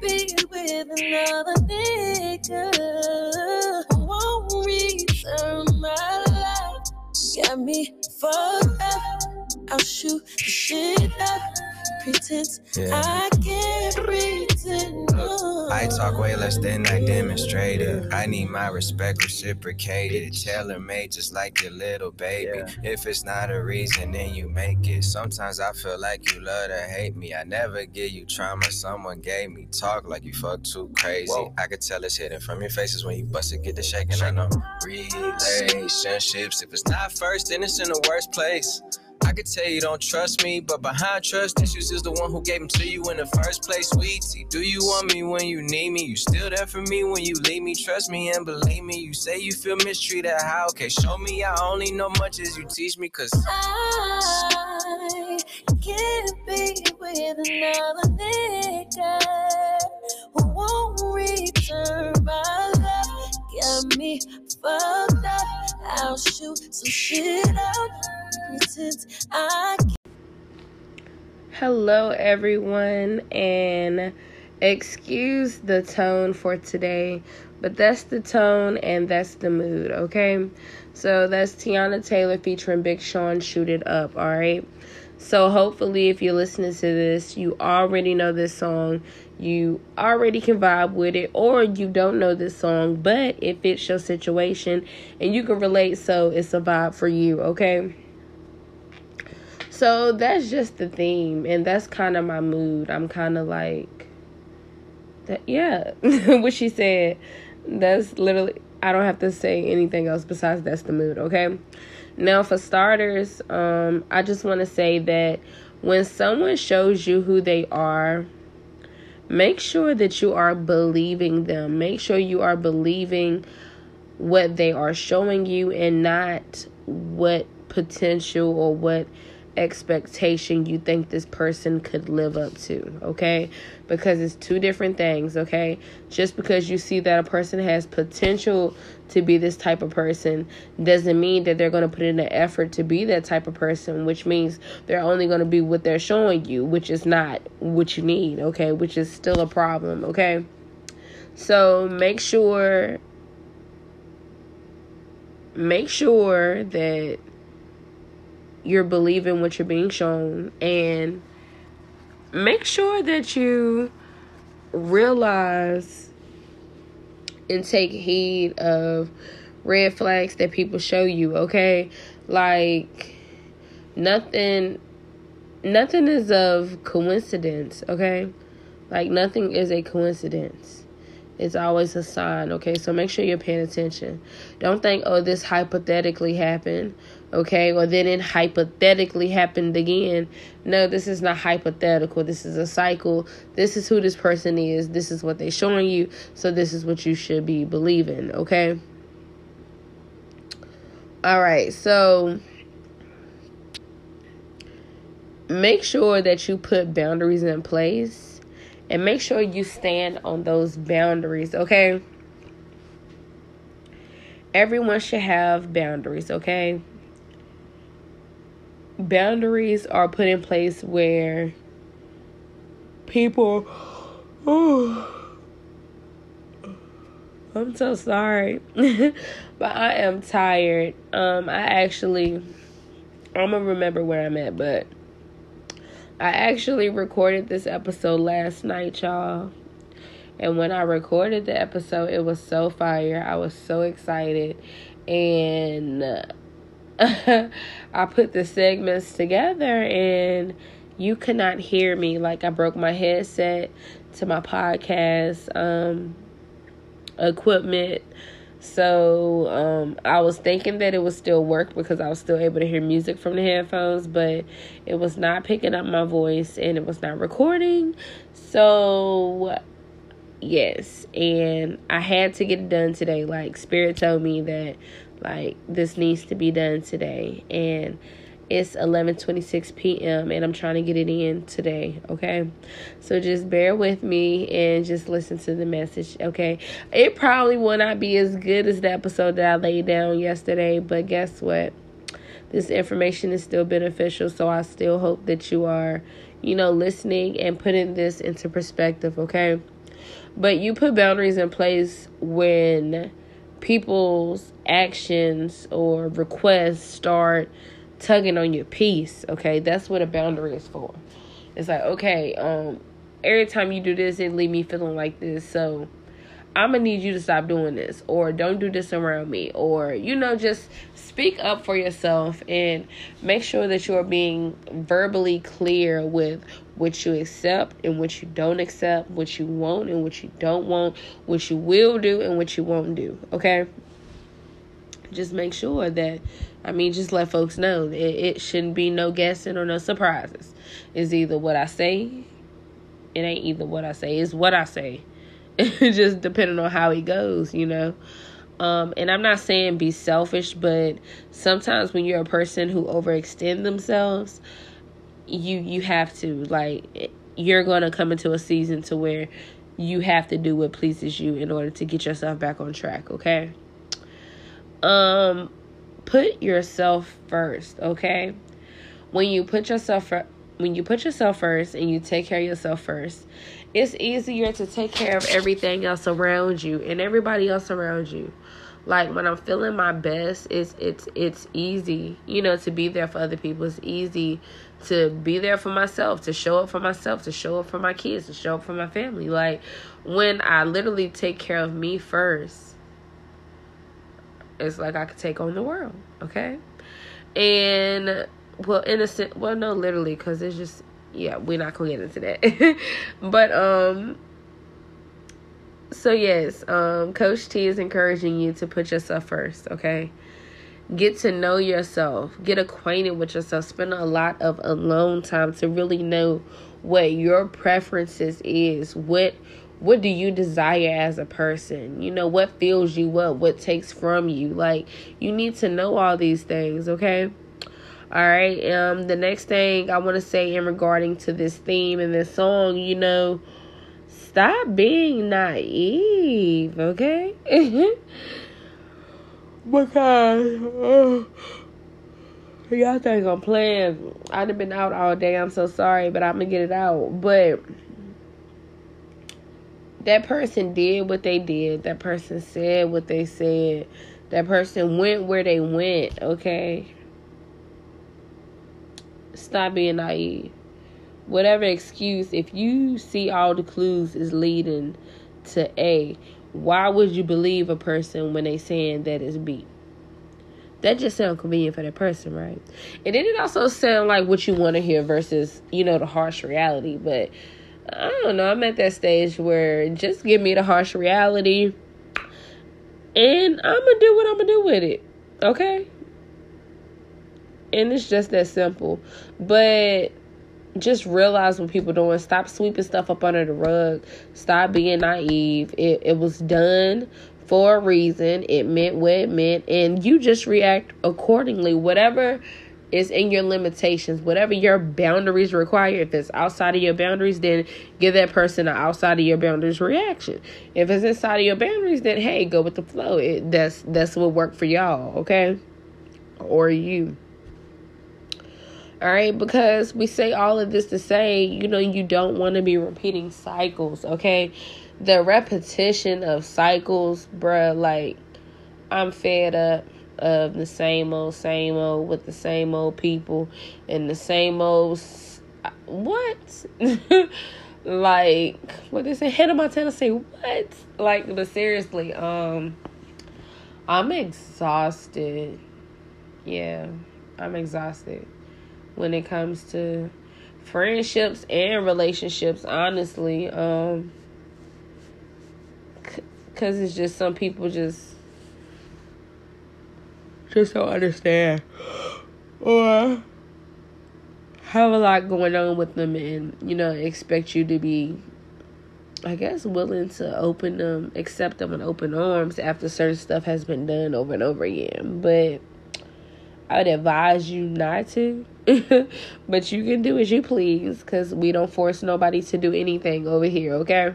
be with another nigga won't return my life. Got me fucked up. I'll shoot the shit up. Pretense Yeah. I can't pretend. I talk way less than I demonstrate it. I need my respect reciprocated, tailor made just like your little baby. If it's not a reason, then you make it. Sometimes I feel like you love to hate me. I never give you trauma, someone gave me. Talk like you fuck too crazy. I could tell it's hidden from your faces when you bust it, get the shaking. I know relationships. If it's not first, then it's in the worst place. I could tell you don't trust me, but behind trust issues is the one who gave them to you in the first place. Sweetie, do you want me when you need me? You still there for me when you leave me? Trust me and believe me. You say you feel mistreated, how? Okay, show me I only know much as you teach me, cause I can't be with another nigga who won't return my love. Got me fucked up. I'll shoot some shit out. Hello, everyone, and excuse the tone for today, but that's the tone and that's the mood, okay? So that's Teyana Taylor featuring Big Sean Shoot It Up, alright? So hopefully, if you're listening to this, you already know this song, you already can vibe with it, or you don't know this song, but it fits your situation and you can relate, so it's a vibe for you, okay? So that's just the theme, and that's kind of my mood. I'm kind of like, that, yeah, what she said. That's literally, I don't have to say anything else besides that's the mood, okay? Now, for starters, um, I just want to say that when someone shows you who they are, make sure that you are believing them. Make sure you are believing what they are showing you and not what potential or what expectation you think this person could live up to, okay? Because it's two different things, okay? Just because you see that a person has potential to be this type of person doesn't mean that they're going to put in the effort to be that type of person, which means they're only going to be what they're showing you, which is not what you need, okay? Which is still a problem, okay? So make sure make sure that you're believing what you're being shown and make sure that you realize and take heed of red flags that people show you okay? Like nothing nothing is of coincidence okay? Like nothing is a coincidence. It's always a sign okay? So make sure you're paying attention. Don't think oh this hypothetically happened okay Well, then it hypothetically happened again. No this is not hypothetical. This is a cycle. This is who this person is. This is what they're showing you. So this is what you should be believing okay? All right so make sure that you put boundaries in place and make sure you stand on those boundaries, okay? Everyone should have boundaries, okay? Boundaries are put in place where people oh, I'm so sorry. but I am tired. Um I actually I'm gonna remember where I'm at, but I actually recorded this episode last night, y'all. And when I recorded the episode, it was so fire. I was so excited. And I put the segments together, and you could not hear me. Like, I broke my headset to my podcast um, equipment. So um, I was thinking that it would still work because I was still able to hear music from the headphones, but it was not picking up my voice and it was not recording. So yes, and I had to get it done today. Like Spirit told me that like this needs to be done today, and it's 11:26 p.m. and I'm trying to get it in today, okay? So just bear with me and just listen to the message, okay? It probably will not be as good as the episode that I laid down yesterday, but guess what? This information is still beneficial, so I still hope that you are, you know, listening and putting this into perspective, okay? But you put boundaries in place when people's actions or requests start tugging on your peace, okay? That's what a boundary is for. It's like, okay, um, every time you do this, it leave me feeling like this. So I'm gonna need you to stop doing this, or don't do this around me, or you know, just speak up for yourself and make sure that you're being verbally clear with what you accept and what you don't accept, what you want and what you don't want, what you will do and what you won't do. Okay. Just make sure that, I mean, just let folks know it, it shouldn't be no guessing or no surprises. It's either what I say, it ain't either what I say, it's what I say. just depending on how it goes, you know. Um, and I'm not saying be selfish, but sometimes when you're a person who overextend themselves, you you have to like you're gonna come into a season to where you have to do what pleases you in order to get yourself back on track. Okay. Um, put yourself first. Okay. When you put yourself for, when you put yourself first and you take care of yourself first, it's easier to take care of everything else around you and everybody else around you. Like when i'm feeling my best it's it's it's easy you know to be there for other people. It's easy to be there for myself to show up for myself to show up for my kids to show up for my family. Like when i literally take care of me first it's like i could take on the world okay? And well innocent well no literally because it's just yeah, we're not gonna get into that. but um so yes, um Coach T is encouraging you to put yourself first, okay? Get to know yourself, get acquainted with yourself, spend a lot of alone time to really know what your preferences is, what what do you desire as a person? You know, what fills you up, what takes from you. Like you need to know all these things, okay? All right. Um, the next thing I want to say in regarding to this theme and this song, you know, stop being naive, okay? because uh, y'all think I'm playing. I'd have been out all day. I'm so sorry, but I'm gonna get it out. But that person did what they did. That person said what they said. That person went where they went, okay? Stop being naive. Whatever excuse, if you see all the clues is leading to A, why would you believe a person when they saying that is B? That just sounds convenient for that person, right? And then it also sound like what you want to hear versus, you know, the harsh reality. But I don't know. I'm at that stage where just give me the harsh reality and I'm going to do what I'm going to do with it. Okay? And it's just that simple. But just realize what people doing. Stop sweeping stuff up under the rug. Stop being naive. It it was done for a reason. It meant what it meant, and you just react accordingly. Whatever is in your limitations, whatever your boundaries require. If it's outside of your boundaries, then give that person an outside of your boundaries reaction. If it's inside of your boundaries, then hey, go with the flow. It, that's that's what worked for y'all, okay, or you. All right, because we say all of this to say, you know, you don't want to be repeating cycles, okay? The repetition of cycles, bruh, like, I'm fed up of the same old, same old with the same old people and the same old. What? like, what is it? Hannah Montana say, what? Like, but seriously, um, I'm exhausted. Yeah, I'm exhausted when it comes to friendships and relationships honestly um because it's just some people just just don't understand or have a lot going on with them and you know expect you to be I guess willing to open them, accept them with open arms after certain stuff has been done over and over again. But I would advise you not to. but you can do as you please because we don't force nobody to do anything over here, okay?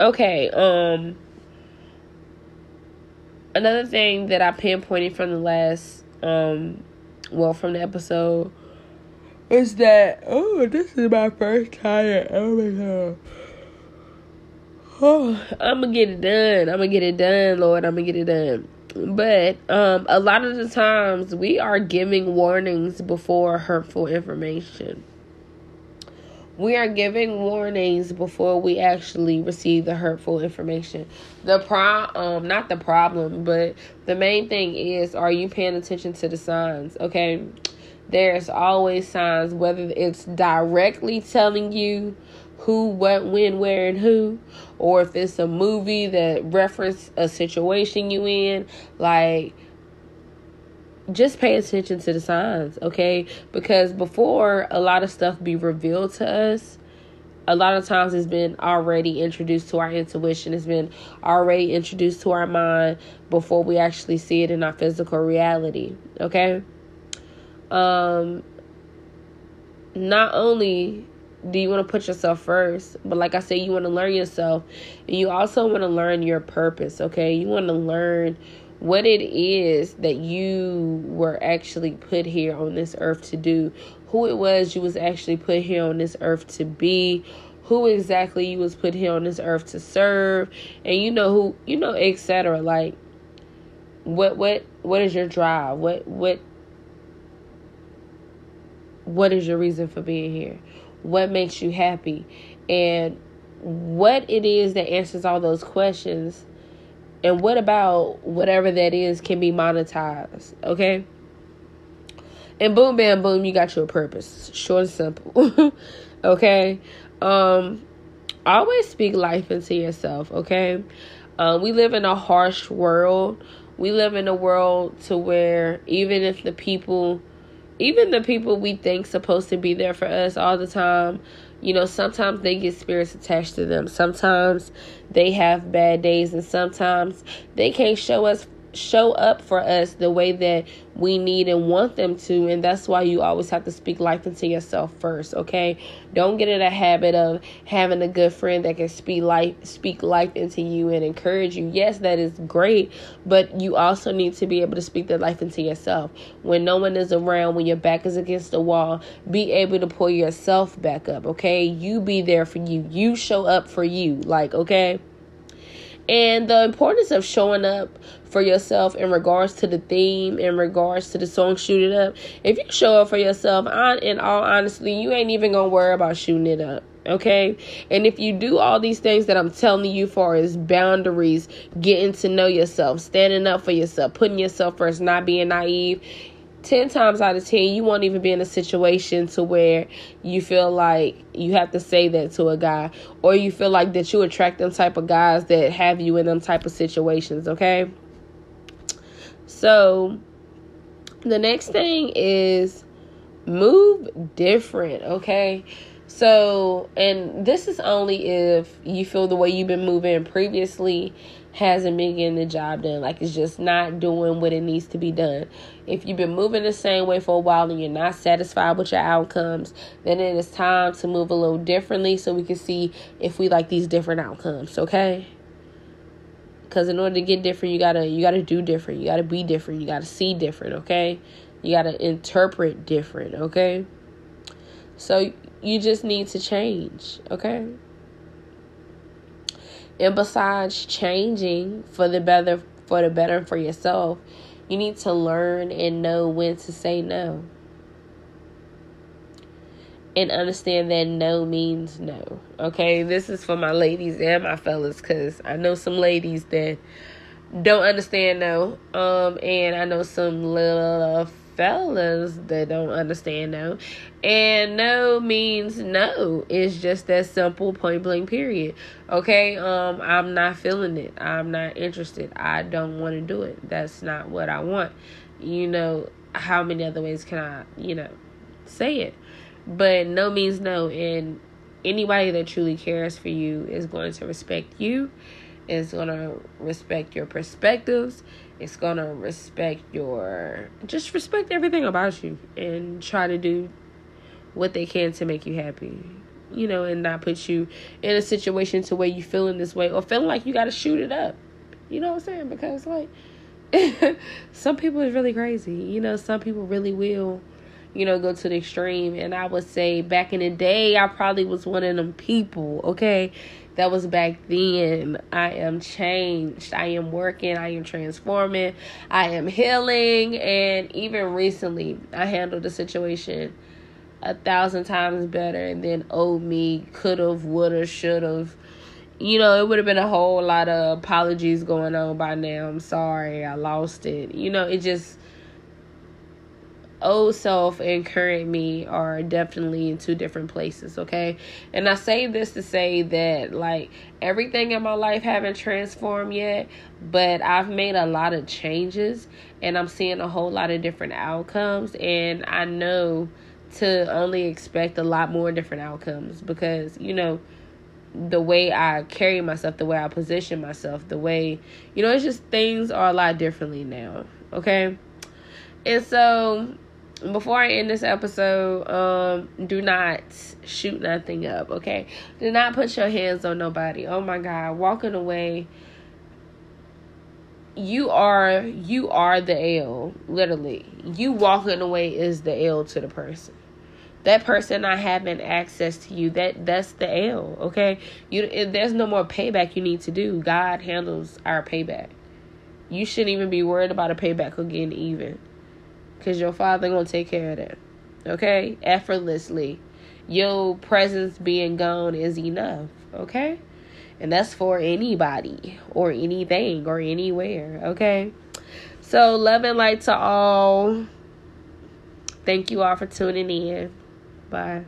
Okay, um another thing that I pinpointed from the last um, well, from the episode is that oh, this is my first time. Oh my god. Oh, I'm gonna get it done. I'm gonna get it done, Lord. I'm gonna get it done. But um, a lot of the times we are giving warnings before hurtful information. We are giving warnings before we actually receive the hurtful information. The pro um not the problem, but the main thing is are you paying attention to the signs, okay? There's always signs whether it's directly telling you who, what, when, where, and who, or if it's a movie that reference a situation you in, like just pay attention to the signs, okay? Because before a lot of stuff be revealed to us, a lot of times it's been already introduced to our intuition, it's been already introduced to our mind before we actually see it in our physical reality, okay? Um not only do you want to put yourself first? But like I said, you want to learn yourself. And you also want to learn your purpose, okay? You want to learn what it is that you were actually put here on this earth to do. Who it was you was actually put here on this earth to be. Who exactly you was put here on this earth to serve. And you know who, you know, etc. Like what what what is your drive? What what what is your reason for being here? What makes you happy, and what it is that answers all those questions. And what about whatever that is can be monetized, okay? And boom, bam, boom, you got your purpose. Short and simple, okay? Um, always speak life into yourself, okay? Um, we live in a harsh world. We live in a world to where even if the people even the people we think supposed to be there for us all the time you know sometimes they get spirits attached to them. Sometimes they have bad days and sometimes they can't show us show up for us the way that we need and want them to and that's why you always have to speak life into yourself first okay? Don't get in a habit of having a good friend that can speak life speak life into you and encourage you. Yes that is great but you also need to be able to speak that life into yourself. When no one is around when your back is against the wall be able to pull yourself back up okay? You be there for you. You show up for you like okay and the importance of showing up for yourself in regards to the theme, in regards to the song Shoot It Up. If you show up for yourself, on in all honesty, you ain't even gonna worry about shooting it up. Okay, and if you do all these things that I'm telling you for is boundaries, getting to know yourself, standing up for yourself, putting yourself first, not being naive, 10 times out of 10 you won't even be in a situation to where you feel like you have to say that to a guy or you feel like that you attract them type of guys that have you in them type of situations okay so the next thing is move different, okay? So, and this is only if you feel the way you've been moving previously hasn't been getting the job done. Like it's just not doing what it needs to be done. If you've been moving the same way for a while and you're not satisfied with your outcomes, then it is time to move a little differently so we can see if we like these different outcomes, okay? because in order to get different you gotta you gotta do different you gotta be different you gotta see different okay you gotta interpret different okay so you just need to change okay and besides changing for the better for the better for yourself you need to learn and know when to say no and understand that no means no. Okay, this is for my ladies and my fellas because I know some ladies that don't understand no. Um, and I know some little fellas that don't understand no. And no means no. It's just that simple, point blank, period. Okay, um, I'm not feeling it. I'm not interested. I don't want to do it. That's not what I want. You know, how many other ways can I, you know, say it? But no means no. And anybody that truly cares for you is going to respect you, is going to respect your perspectives, it's going to respect your, just respect everything about you and try to do what they can to make you happy. You know, and not put you in a situation to where you feeling this way or feeling like you got to shoot it up. You know what I'm saying? Because, like, some people is really crazy. You know, some people really will, you know, go to the extreme. And I would say back in the day, I probably was one of them people, okay? That was back then. I am changed. I am working. I am transforming. I am healing. And even recently, I handled the situation a thousand times better than old me could have, would have, should have you know, it would have been a whole lot of apologies going on by now. I'm sorry, I lost it. You know, it just old self and current me are definitely in two different places, okay? And I say this to say that like everything in my life haven't transformed yet, but I've made a lot of changes and I'm seeing a whole lot of different outcomes and I know to only expect a lot more different outcomes because, you know, the way I carry myself, the way I position myself, the way, you know, it's just things are a lot differently now. Okay. And so before I end this episode, um, do not shoot nothing up, okay? Do not put your hands on nobody. Oh my God, walking away. You are you are the L, literally. You walking away is the L to the person that person not having access to you that that's the l okay you there's no more payback you need to do god handles our payback you shouldn't even be worried about a payback getting even because your father gonna take care of that okay? Effortlessly. Your presence being gone is enough okay? And that's for anybody or anything or anywhere okay? So love and light to all. Thank you all for tuning in. Bye.